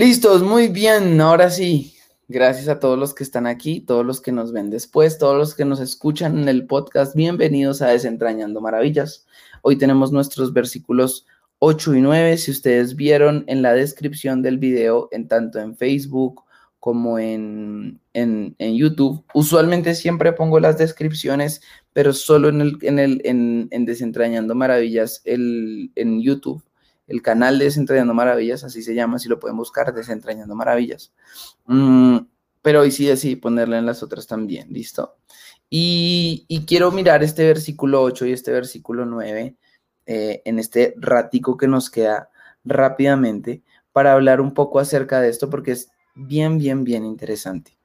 Listos, muy bien, ahora sí. Gracias a todos los que están aquí, todos los que nos ven después, todos los que nos escuchan en el podcast. Bienvenidos a Desentrañando Maravillas. Hoy tenemos nuestros versículos 8 y 9. Si ustedes vieron en la descripción del video, en tanto en Facebook como en, en, YouTube, usualmente siempre pongo las descripciones, pero solo en, el, en, el, en, en Desentrañando Maravillas el, en YouTube el canal de Desentrañando Maravillas, así se llama, si lo pueden buscar, Desentrañando Maravillas. Mm, pero hoy sí decidí ponerle en las otras también, ¿listo? Y, quiero mirar este versículo 8 y este versículo 9 eh, en este ratico que nos queda rápidamente para hablar un poco acerca de esto porque es bien, bien, bien interesante.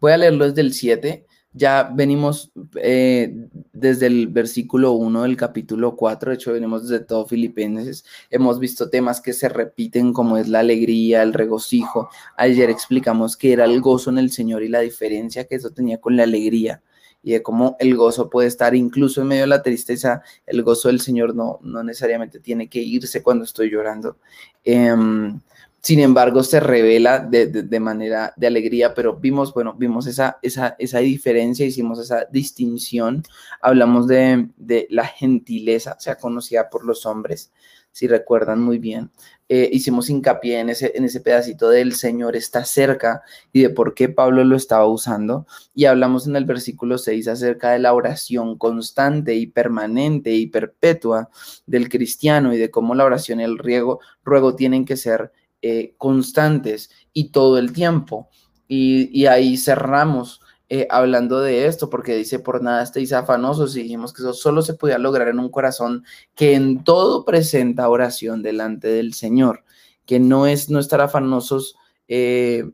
Voy a leerlo desde el 7 ya venimos eh, desde el versículo 1 del capítulo 4, de hecho venimos desde todo Filipenses, hemos visto temas que se repiten como es la alegría, el regocijo. Ayer explicamos que era el gozo en el Señor y la diferencia que eso tenía con la alegría y de cómo el gozo puede estar incluso en medio de la tristeza, el gozo del Señor no, no necesariamente tiene que irse cuando estoy llorando. Em, sin embargo, se revela de, manera de alegría, pero vimos, bueno, vimos esa, esa, esa diferencia, hicimos esa distinción, hablamos de, la gentileza, sea conocida por los hombres, si recuerdan muy bien. Eh, hicimos hincapié en ese, en ese pedacito del Señor está cerca y de por qué Pablo lo estaba usando. Y hablamos en el versículo 6 acerca de la oración constante y permanente y perpetua del cristiano y de cómo la oración y el riego, ruego tienen que ser eh, constantes y todo el tiempo. Y, ahí cerramos eh, hablando de esto, porque dice, por nada estéis afanosos, y dijimos que eso solo se podía lograr en un corazón que en todo presenta oración delante del Señor, que no es no estar afanosos. Eh,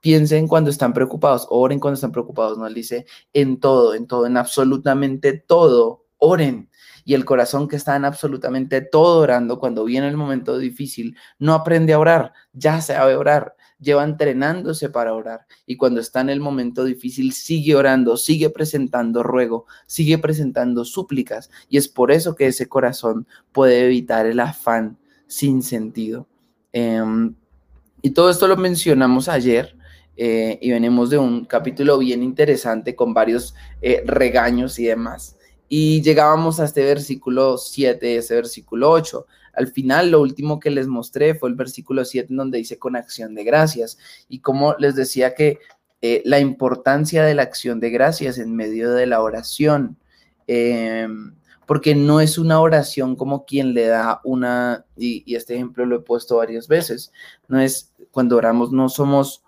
piensen cuando están preocupados, oren cuando están preocupados, ¿no? Él dice, en todo, en todo, en absolutamente todo, oren y el corazón que está en absolutamente todo orando, cuando viene el momento difícil, no aprende a orar, ya sabe orar, lleva entrenándose para orar y cuando está en el momento difícil sigue orando, sigue presentando ruego, sigue presentando súplicas y es por eso que ese corazón puede evitar el afán sin sentido. Em, y todo esto lo mencionamos ayer. Eh, y venimos de un capítulo bien interesante con varios eh, regaños y demás y llegábamos a este versículo 7, ese versículo 8. Al final, lo último que les mostré fue el versículo 7 en donde dice con acción de gracias. Y como les decía que eh, la importancia de la acción de gracias en medio de la oración, em, porque no es una oración como quien le da una, y, y este ejemplo lo he puesto varias veces, no es cuando oramos, no somos,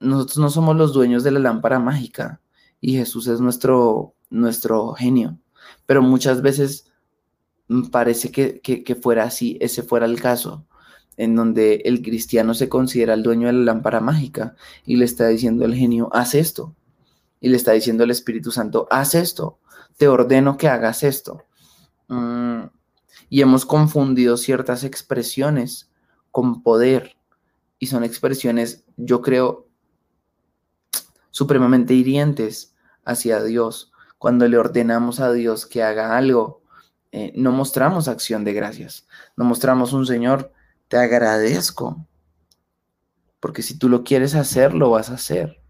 nosotros no somos los dueños de la lámpara mágica y Jesús es nuestro nuestro genio. Pero muchas veces parece que, que, fuera así, ese fuera el caso, en donde el cristiano se considera el dueño de la lámpara mágica y le está diciendo al genio, haz esto. Y le está diciendo al Espíritu Santo, haz esto, te ordeno que hagas esto. Mm, y hemos confundido ciertas expresiones con poder. Y son expresiones, yo creo, supremamente hirientes hacia Dios cuando le ordenamos a Dios que haga algo, eh, no mostramos acción de gracias, no mostramos un Señor, te agradezco, porque si tú lo quieres hacer, lo vas a hacer.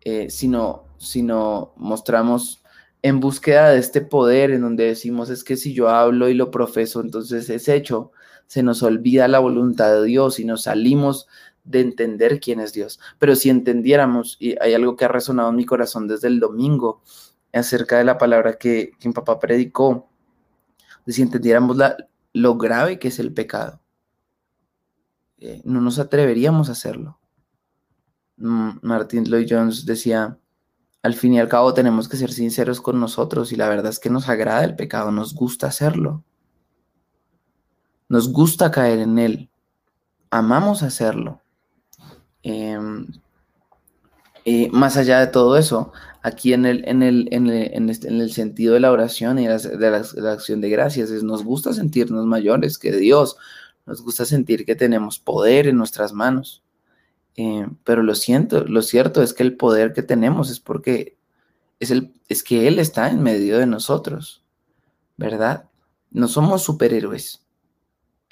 Eh, sino, sino mostramos en búsqueda de este poder en donde decimos es que si yo hablo y lo profeso, entonces es hecho. Se nos olvida la voluntad de Dios y nos salimos de entender quién es Dios. Pero si entendiéramos, y hay algo que ha resonado en mi corazón desde el domingo, acerca de la palabra que, mi papá predicó, si entendiéramos la, lo grave que es el pecado, eh, no nos atreveríamos a hacerlo. Mm, Martin Lloyd Jones decía, al fin y al cabo tenemos que ser sinceros con nosotros y la verdad es que nos agrada el pecado, nos gusta hacerlo. Nos gusta caer en él, amamos hacerlo. Em, eh, más allá de todo eso, aquí en el, en el, en el, este, en el sentido de la oración y de la, acción de gracias, es, nos gusta sentirnos mayores que Dios, nos gusta sentir que tenemos poder en nuestras manos. Eh, pero lo siento, lo cierto es que el poder que tenemos es porque es, el, es que Él está en medio de nosotros, ¿verdad? No somos superhéroes.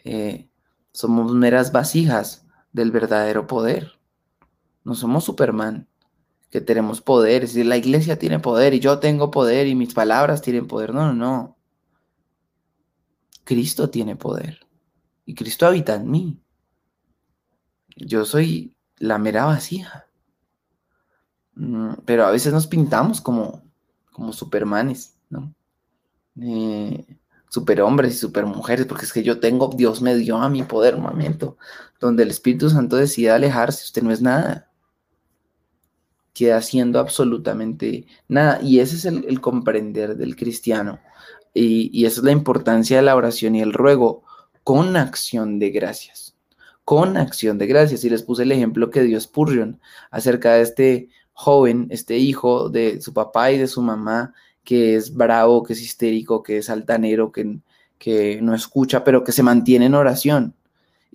Eh, Somos meras vasijas del verdadero poder. No somos Superman, que tenemos poder. Es decir, la iglesia tiene poder y yo tengo poder y mis palabras tienen poder. No, no, no. Cristo tiene poder y Cristo habita en mí. Yo soy la mera vasija. Mm, pero a veces nos pintamos como, como supermanes, ¿no? Eh, superhombres y supermujeres, porque es que yo tengo, Dios me dio a mi poder un momento, donde el Espíritu Santo decide alejarse, usted no es nada. Queda haciendo absolutamente nada. Y ese es el, comprender del cristiano. Y, y esa es la importancia de la oración y el ruego con acción de gracias. Con acción de gracias. Y les puse el ejemplo que dio Spurgeon acerca de este joven, este hijo de su papá y de su mamá, que es bravo, que es histérico, que es altanero, que, que no escucha, pero que se mantiene en oración.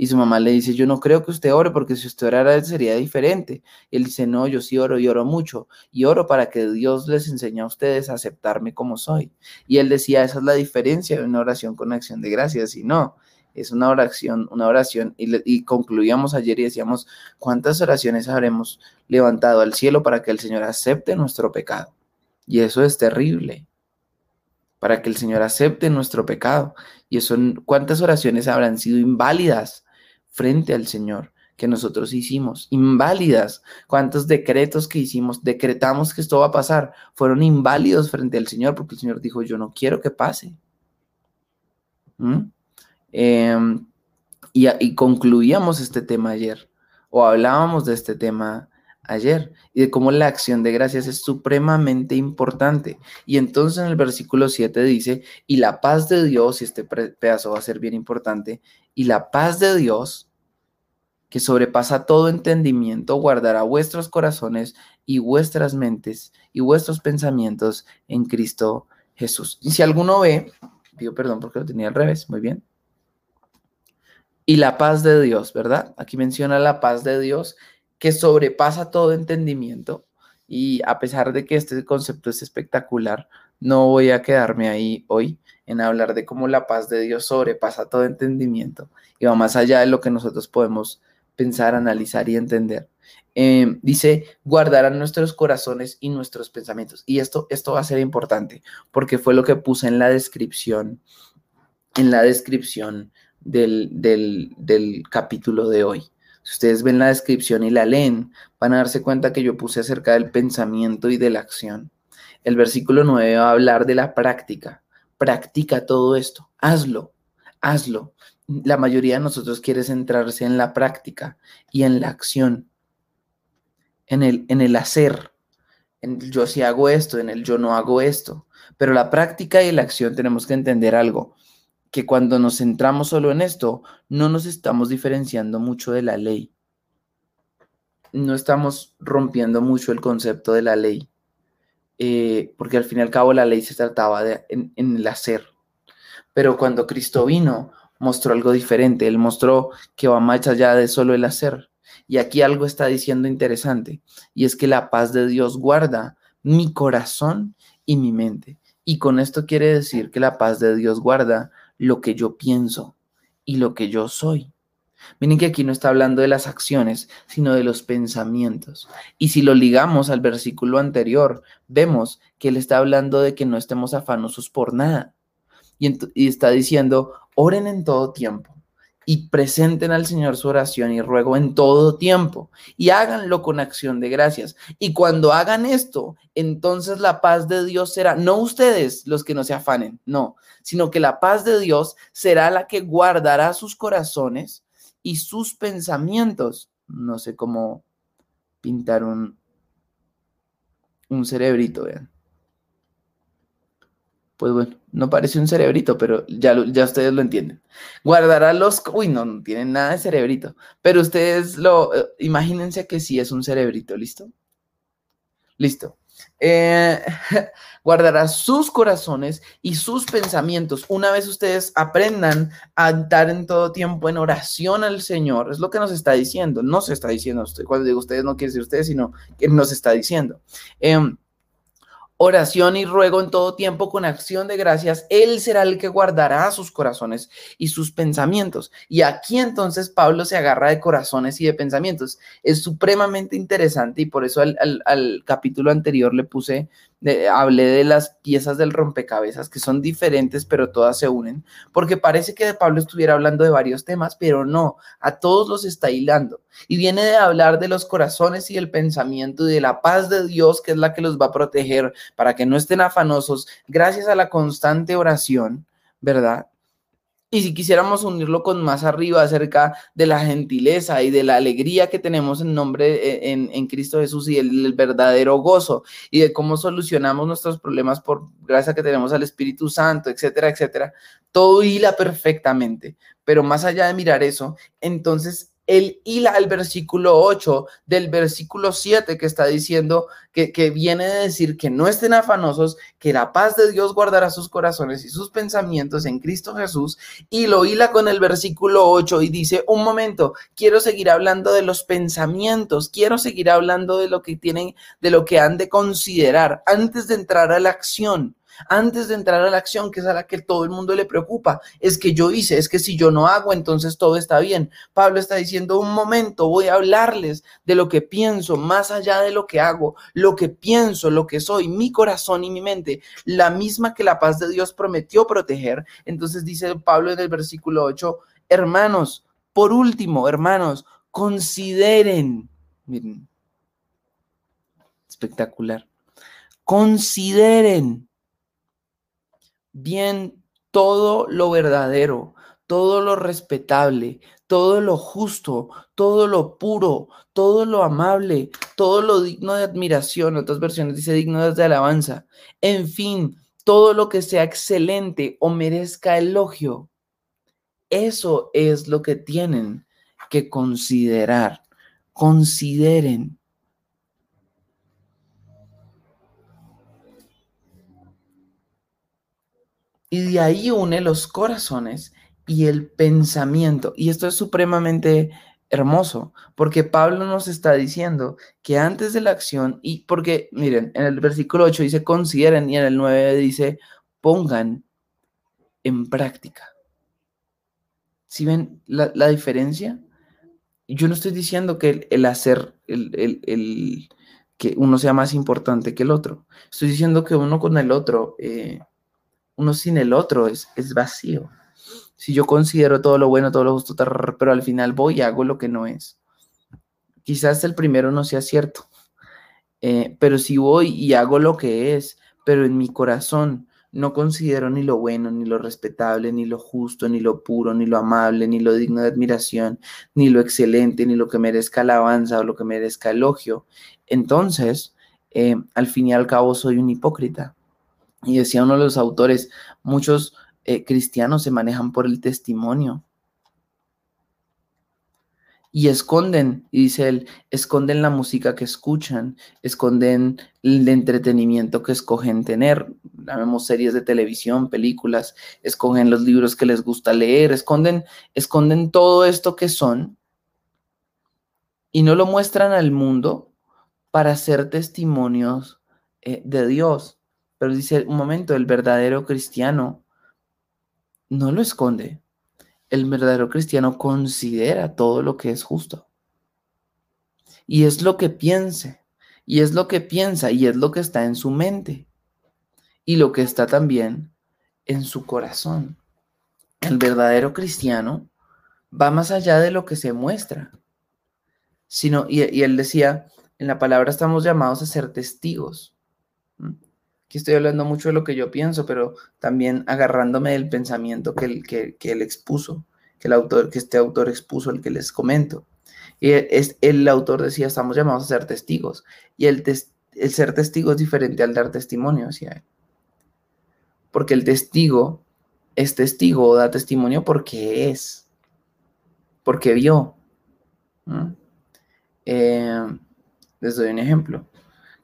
Y su mamá le dice, yo no creo que usted ore, porque si usted orara sería diferente. Y él dice, no, yo sí oro y oro mucho. Y oro para que Dios les enseñe a ustedes a aceptarme como soy. Y él decía, esa es la diferencia de una oración con acción de gracias. Y no, es una oración, una oración. Y, concluíamos ayer y decíamos, ¿cuántas oraciones habremos levantado al cielo para que el Señor acepte nuestro pecado? Y eso es terrible. Para que el Señor acepte nuestro pecado. Y eso, ¿cuántas oraciones habrán sido inválidas frente al Señor que nosotros hicimos? Inválidas. ¿Cuántos decretos que hicimos, decretamos que esto va a pasar, fueron inválidos frente al Señor porque el Señor dijo, yo no quiero que pase. ¿Mm? Em, y, y concluíamos este tema ayer, o hablábamos de este tema ayer y de cómo la acción de gracias es supremamente importante. Y entonces en el versículo 7 dice, y la paz de Dios, y este pedazo va a ser bien importante, y la paz de Dios, que sobrepasa todo entendimiento, guardará vuestros corazones y vuestras mentes y vuestros pensamientos en Cristo Jesús. Y si alguno ve, pido perdón porque lo tenía al revés, muy bien. Y la paz de Dios, ¿verdad? Aquí menciona la paz de Dios que sobrepasa todo entendimiento. Y a pesar de que este concepto es espectacular, no voy a quedarme ahí hoy en hablar de cómo la paz de Dios sobrepasa todo entendimiento y va más allá de lo que nosotros podemos pensar, analizar y entender. Em, dice, guardarán nuestros corazones y nuestros pensamientos. Y esto, esto va a ser importante porque fue lo que puse en la descripción, en la descripción del, del, del capítulo de hoy. Si ustedes ven la descripción y la leen, van a darse cuenta que yo puse acerca del pensamiento y de la acción. El versículo 9 va a hablar de la práctica. Practica todo esto. Hazlo. Hazlo. La mayoría de nosotros quiere centrarse en la práctica y en la acción. En el, en el hacer. En el yo sí hago esto, en el yo no hago esto. Pero la práctica y la acción tenemos que entender algo que cuando nos centramos solo en esto, no nos estamos diferenciando mucho de la ley. No estamos rompiendo mucho el concepto de la ley, eh, porque al fin y al cabo la ley se trataba de en, el hacer. Pero cuando Cristo vino, mostró algo diferente. Él mostró que va más allá de solo el hacer. Y aquí algo está diciendo interesante, y es que la paz de Dios guarda mi corazón y mi mente. Y con esto quiere decir que la paz de Dios guarda lo que yo pienso y lo que yo soy. Miren que aquí no está hablando de las acciones, sino de los pensamientos. Y si lo ligamos al versículo anterior, vemos que él está hablando de que no estemos afanosos por nada. Y, y está diciendo, oren en todo tiempo y presenten al Señor su oración y ruego en todo tiempo y háganlo con acción de gracias. Y cuando hagan esto, entonces la paz de Dios será, no ustedes los que no se afanen, no, sino que la paz de Dios será la que guardará sus corazones y sus pensamientos. No sé cómo pintar un, un cerebrito, vean pues bueno, no parece un cerebrito, pero ya, ya ustedes lo entienden. Guardará los... Uy, no, no tienen nada de cerebrito, pero ustedes lo... Eh, imagínense que sí es un cerebrito, ¿listo? Listo. Eh, guardará sus corazones y sus pensamientos. Una vez ustedes aprendan a estar en todo tiempo en oración al Señor, es lo que nos está diciendo, no se está diciendo usted, cuando digo ustedes no quiere decir ustedes, sino que nos está diciendo. Eh, oración y ruego en todo tiempo con acción de gracias, Él será el que guardará sus corazones y sus pensamientos. Y aquí entonces Pablo se agarra de corazones y de pensamientos. Es supremamente interesante y por eso al, al capítulo anterior le puse hablé de las piezas del rompecabezas que son diferentes pero todas se unen, porque parece que Pablo estuviera hablando de varios temas, pero no, a todos los está hilando. Y viene de hablar de los corazones y el pensamiento y de la paz de Dios que es la que los va a proteger para que no estén afanosos gracias a la constante oración, ¿verdad? Y si quisiéramos unirlo con más arriba acerca de la gentileza y de la alegría que tenemos en nombre eh, en, Cristo Jesús y el, verdadero gozo y de cómo solucionamos nuestros problemas por gracia que tenemos al Espíritu Santo, etcétera, etcétera, todo hila perfectamente. Pero más allá de mirar eso, entonces él hila el versículo 8 del versículo 7 que está diciendo que, que, viene de decir que no estén afanosos, que la paz de Dios guardará sus corazones y sus pensamientos en Cristo Jesús, y lo hila con el versículo 8 y dice, un momento, quiero seguir hablando de los pensamientos, quiero seguir hablando de lo que tienen, de lo que han de considerar antes de entrar a la acción antes de entrar a la acción, que es a la que todo el mundo le preocupa, es que yo hice, es que si yo no hago, entonces todo está bien. Pablo está diciendo, un momento, voy a hablarles de lo que pienso, más allá de lo que hago, lo que pienso, lo que soy, mi corazón y mi mente, la misma que la paz de Dios prometió proteger. Entonces dice Pablo en el versículo 8, hermanos, por último, hermanos, consideren, miren, espectacular, consideren bien todo lo verdadero, todo lo respetable, todo lo justo, todo lo puro, todo lo amable, todo lo digno de admiración. Otras versiones dice digno de alabanza. En fin, todo lo que sea excelente o merezca elogio. Eso es lo que tienen que considerar. Consideren Y de ahí une los corazones y el pensamiento. Y esto es supremamente hermoso, porque Pablo nos está diciendo que antes de la acción, y porque, miren, en el versículo 8 dice consideren y en el 9 dice pongan en práctica. ¿Sí ven la, diferencia? Yo no estoy diciendo que el, hacer, el, que uno sea más importante que el otro. Estoy diciendo que uno con el otro eh, uno sin el otro es, es vacío. Si yo considero todo lo bueno, todo lo justo, pero al final voy y hago lo que no es. Quizás el primero no sea cierto, eh, pero si voy y hago lo que es, pero en mi corazón no considero ni lo bueno, ni lo respetable, ni lo justo, ni lo puro, ni lo amable, ni lo digno de admiración, ni lo excelente, ni lo que merezca alabanza o lo que merezca elogio, entonces, eh, al fin y al cabo soy un hipócrita. Y decía uno de los autores, muchos eh, cristianos se manejan por el testimonio. Y esconden, y dice él, esconden la música que escuchan, esconden el entretenimiento que escogen tener, llamemos series de televisión, películas, escogen los libros que les gusta leer, esconden, esconden todo esto que son y no lo muestran al mundo para ser testimonios eh, de Dios. Pero dice, un momento, el verdadero cristiano no lo esconde. El verdadero cristiano considera todo lo que es justo. Y es lo que piense, y es lo que piensa, y es lo que está en su mente, y lo que está también en su corazón. El verdadero cristiano va más allá de lo que se muestra. Sino, y, y él decía, en la palabra estamos llamados a ser testigos. Aquí estoy hablando mucho de lo que yo pienso, pero también agarrándome del pensamiento que, él, que, él expuso, que, el autor, que este autor expuso, el que les comento. Y es, el autor decía, estamos llamados a ser testigos. Y el, el ser testigo es diferente al dar testimonio, decía él. Porque el testigo es testigo o da testimonio porque es, porque vio. Eh, les doy un ejemplo.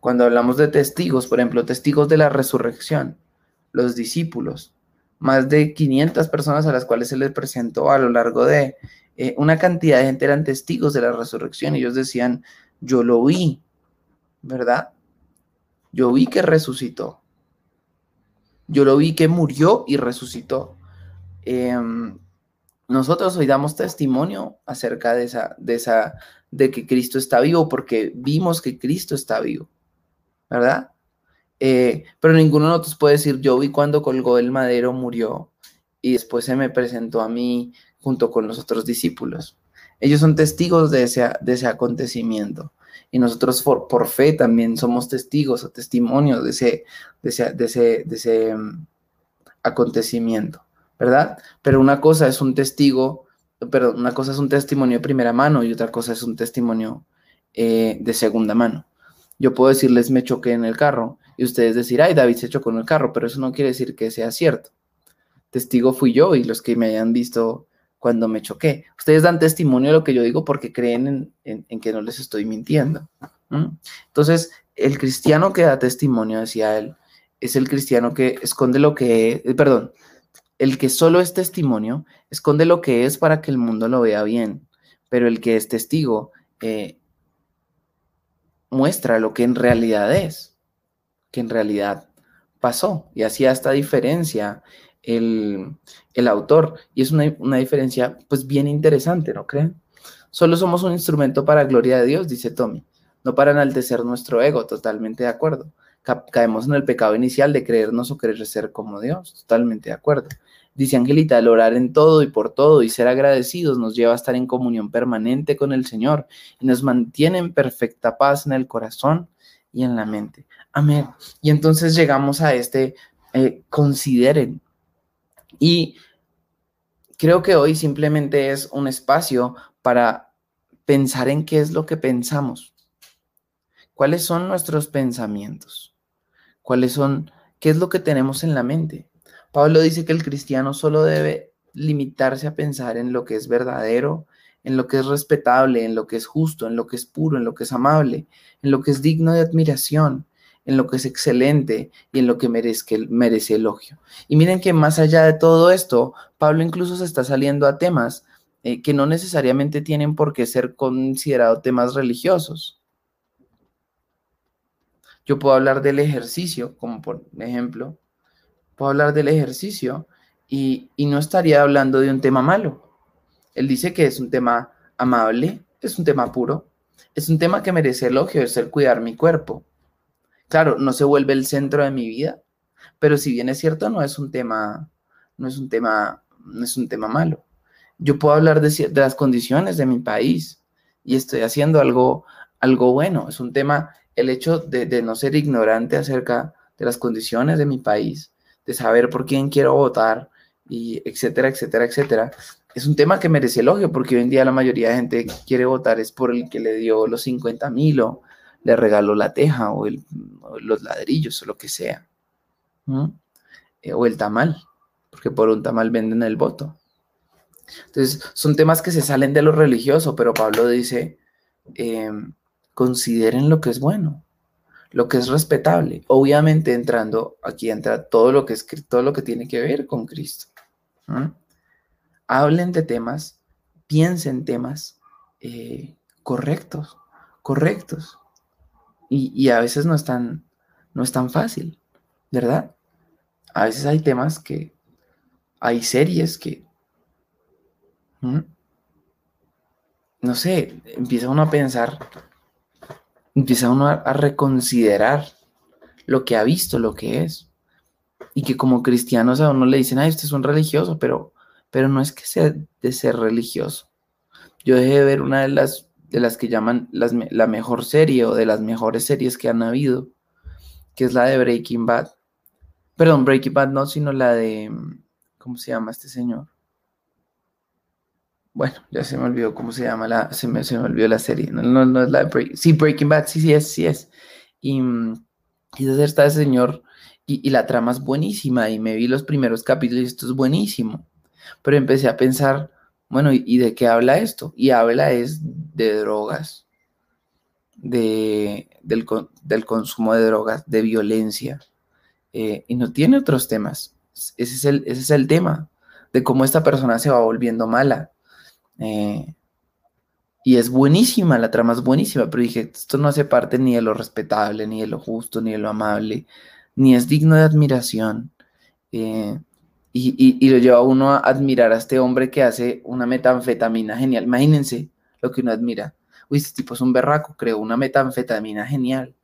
Cuando hablamos de testigos, por ejemplo, testigos de la resurrección, los discípulos, más de 500 personas a las cuales se les presentó a lo largo de eh, una cantidad de gente eran testigos de la resurrección. Ellos decían, yo lo vi, ¿verdad? Yo vi que resucitó. Yo lo vi que murió y resucitó. Em, nosotros hoy damos testimonio acerca de esa, de esa, de que Cristo está vivo, porque vimos que Cristo está vivo, ¿verdad? Eh, pero ninguno de nosotros puede decir, yo vi cuando colgó el madero, murió, y después se me presentó a mí junto con los otros discípulos. Ellos son testigos de ese, de ese acontecimiento. Y nosotros por, fe también somos testigos o testimonios de ese, de ese, de ese, mm, acontecimiento, ¿verdad? Pero una cosa es un testigo, pero una cosa es un testimonio de primera mano y otra cosa es un testimonio eh, de segunda mano. Yo puedo decirles me choqué en el carro y ustedes decir, ay, David se chocó en el carro, pero eso no quiere decir que sea cierto. Testigo fui yo y los que me hayan visto cuando me choqué. Ustedes dan testimonio de lo que yo digo porque creen en, que no les estoy mintiendo. Entonces, el cristiano que da testimonio, decía él, es el cristiano que esconde lo que es, eh, perdón, el que solo es testimonio, esconde lo que es para que el mundo lo vea bien, pero el que es testigo eh, muestra lo que en realidad es, que en realidad pasó, y hacía esta diferencia el, autor. Y es una, una, diferencia pues bien interesante, ¿no creen? Solo somos un instrumento para gloria de Dios, dice Tommy, no para enaltecer nuestro ego, totalmente de acuerdo. caemos en el pecado inicial de creernos o querer ser como Dios, totalmente de acuerdo. Dice Angelita, el orar en todo y por todo y ser agradecidos nos lleva a estar en comunión permanente con el Señor y nos mantiene en perfecta paz en el corazón y en la mente. Amén. Y entonces llegamos a este, eh, consideren, y creo que hoy simplemente es un espacio para pensar en qué es lo que pensamos. ¿Cuáles son nuestros pensamientos? ¿Cuáles son, qué es lo que tenemos en la mente? Pablo dice que el cristiano solo debe limitarse a pensar en lo que es verdadero, en lo que es respetable, en lo que es justo, en lo que es puro, en lo que es amable, en lo que es digno de admiración, en lo que es excelente y en lo que merece, elogio. Y miren que más allá de todo esto, Pablo incluso se está saliendo a temas eh, que no necesariamente tienen por qué ser considerados temas religiosos. Yo puedo hablar del ejercicio, como por ejemplo, puedo hablar del ejercicio y, y no estaría hablando de un tema malo. Él dice que es un tema amable, es un tema puro, es un tema que merece elogio, es el cuidar mi cuerpo. Claro, no se vuelve el centro de mi vida, pero si bien es cierto, no es un tema, no es un tema, no es un tema malo. Yo puedo hablar de, las condiciones de mi país y estoy haciendo algo, algo bueno. Es un tema, el hecho de, no ser ignorante acerca de las condiciones de mi país, de saber por quién quiero votar, y etcétera, etcétera, etcétera. Es un tema que merece elogio porque hoy en día la mayoría de gente quiere votar es por el que le dio los 50 mil o le regaló la teja o, los ladrillos o lo que sea. Eh, o el tamal, porque por un tamal venden el voto. Entonces, son temas que se salen de lo religioso, pero Pablo dice, em, consideren lo que es bueno, lo que es respetable. Obviamente entrando, aquí entra todo lo que es todo lo que tiene que ver con Cristo. Hablen de temas, piensen temas eh, correctos, correctos. Y, a veces no es, tan, no es tan fácil, ¿verdad? A veces hay temas que, hay series que, no sé, empieza uno a pensar, empieza uno a, reconsiderar lo que ha visto, lo que es. Y que como cristianos a uno le dicen, ay, usted es un religioso, pero, pero no es que sea de ser religioso. Yo dejé de ver una de las de las que llaman la mejor serie o de las mejores series que han habido, que es la de Breaking Bad. Perdón, Breaking Bad no, sino la de, ¿cómo se llama este señor? Bueno, ya se me olvidó cómo se llama la, se me, se me olvidó la serie. No, no, es la de Breaking Sí, Breaking Bad, sí, sí es, sí es. Y, y entonces está ese señor y, y, la trama es buenísima y me vi los primeros capítulos y esto es buenísimo. Pero empecé a pensar, bueno, ¿y, de qué habla esto? Y habla es de drogas, de, del, consumo de drogas, de violencia, eh, y no tiene otros temas. Ese es, el, ese es el tema, de cómo esta persona se va volviendo mala. Eh, Y es buenísima, la trama es buenísima, pero dije, esto no hace parte ni de lo respetable, ni de lo justo, ni de lo amable, ni es digno de admiración. Eh, y, lo lleva a uno a admirar a este hombre que hace una metanfetamina genial. Imagínense lo que uno admira. Uy, este tipo es un berraco, creó una metanfetamina genial.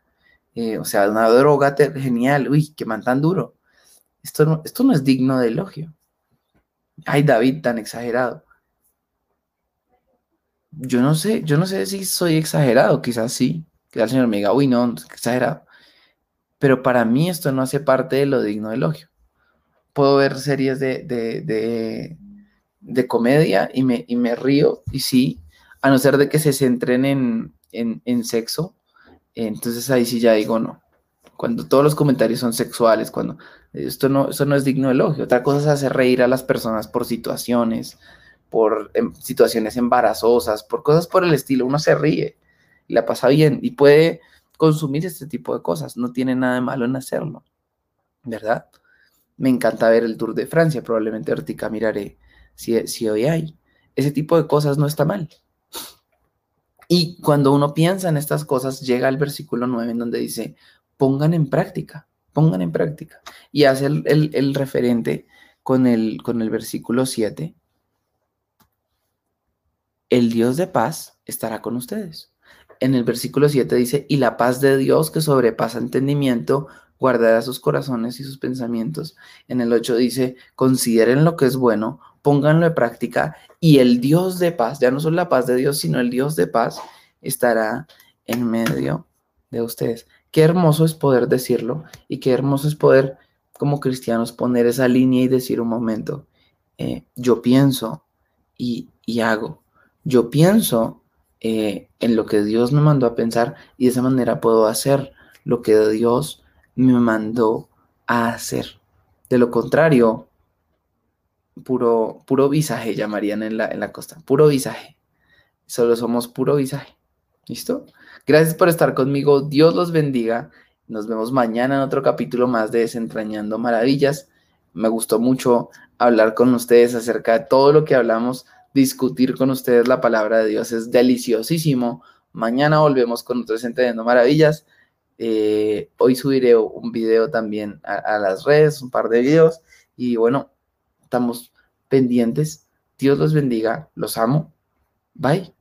Eh, o sea, una droga genial. Uy, qué man tan duro. Esto no, esto no es digno de elogio. Ay, David, tan exagerado. Yo no sé, yo no sé si soy exagerado, quizás sí. Quizás el Señor me diga, uy, no, exagerado. Pero para mí esto no hace parte de lo digno de elogio puedo ver series de, de, comedia y me, y me, río, y sí, a no ser de que se centren en, en, sexo, entonces ahí sí ya digo no. Cuando todos los comentarios son sexuales, cuando esto no, eso no es digno de elogio. Otra cosa es hacer reír a las personas por situaciones, por em, situaciones embarazosas, por cosas por el estilo. Uno se ríe y la pasa bien y puede consumir este tipo de cosas. No tiene nada de malo en hacerlo, ¿verdad? Me encanta ver el Tour de Francia, probablemente ahorita miraré si, si hoy hay. Ese tipo de cosas no está mal. Y cuando uno piensa en estas cosas, llega al versículo 9 en donde dice, pongan en práctica, pongan en práctica. Y hace el, referente con el, con el versículo 7. El Dios de paz estará con ustedes. En el versículo 7 dice, y la paz de Dios que sobrepasa entendimiento guardará sus corazones y sus pensamientos. En el 8 dice, consideren lo que es bueno, pónganlo en práctica y el Dios de paz, ya no solo la paz de Dios, sino el Dios de paz estará en medio de ustedes. Qué hermoso es poder decirlo y qué hermoso es poder como cristianos poner esa línea y decir un momento, eh, yo pienso y, hago, yo pienso eh, en lo que Dios me mandó a pensar y de esa manera puedo hacer lo que Dios me mandó a hacer. De lo contrario, puro, puro visaje llamarían en la, en la costa, puro visaje. Solo somos puro visaje. ¿Listo? Gracias por estar conmigo. Dios los bendiga. Nos vemos mañana en otro capítulo más de Desentrañando Maravillas. Me gustó mucho hablar con ustedes acerca de todo lo que hablamos, discutir con ustedes la palabra de Dios. Es deliciosísimo. Mañana volvemos con otro Desentrañando Maravillas. Eh, hoy subiré un video también a, las redes, un par de videos. Y bueno, estamos pendientes. Dios los bendiga. Los amo. Bye.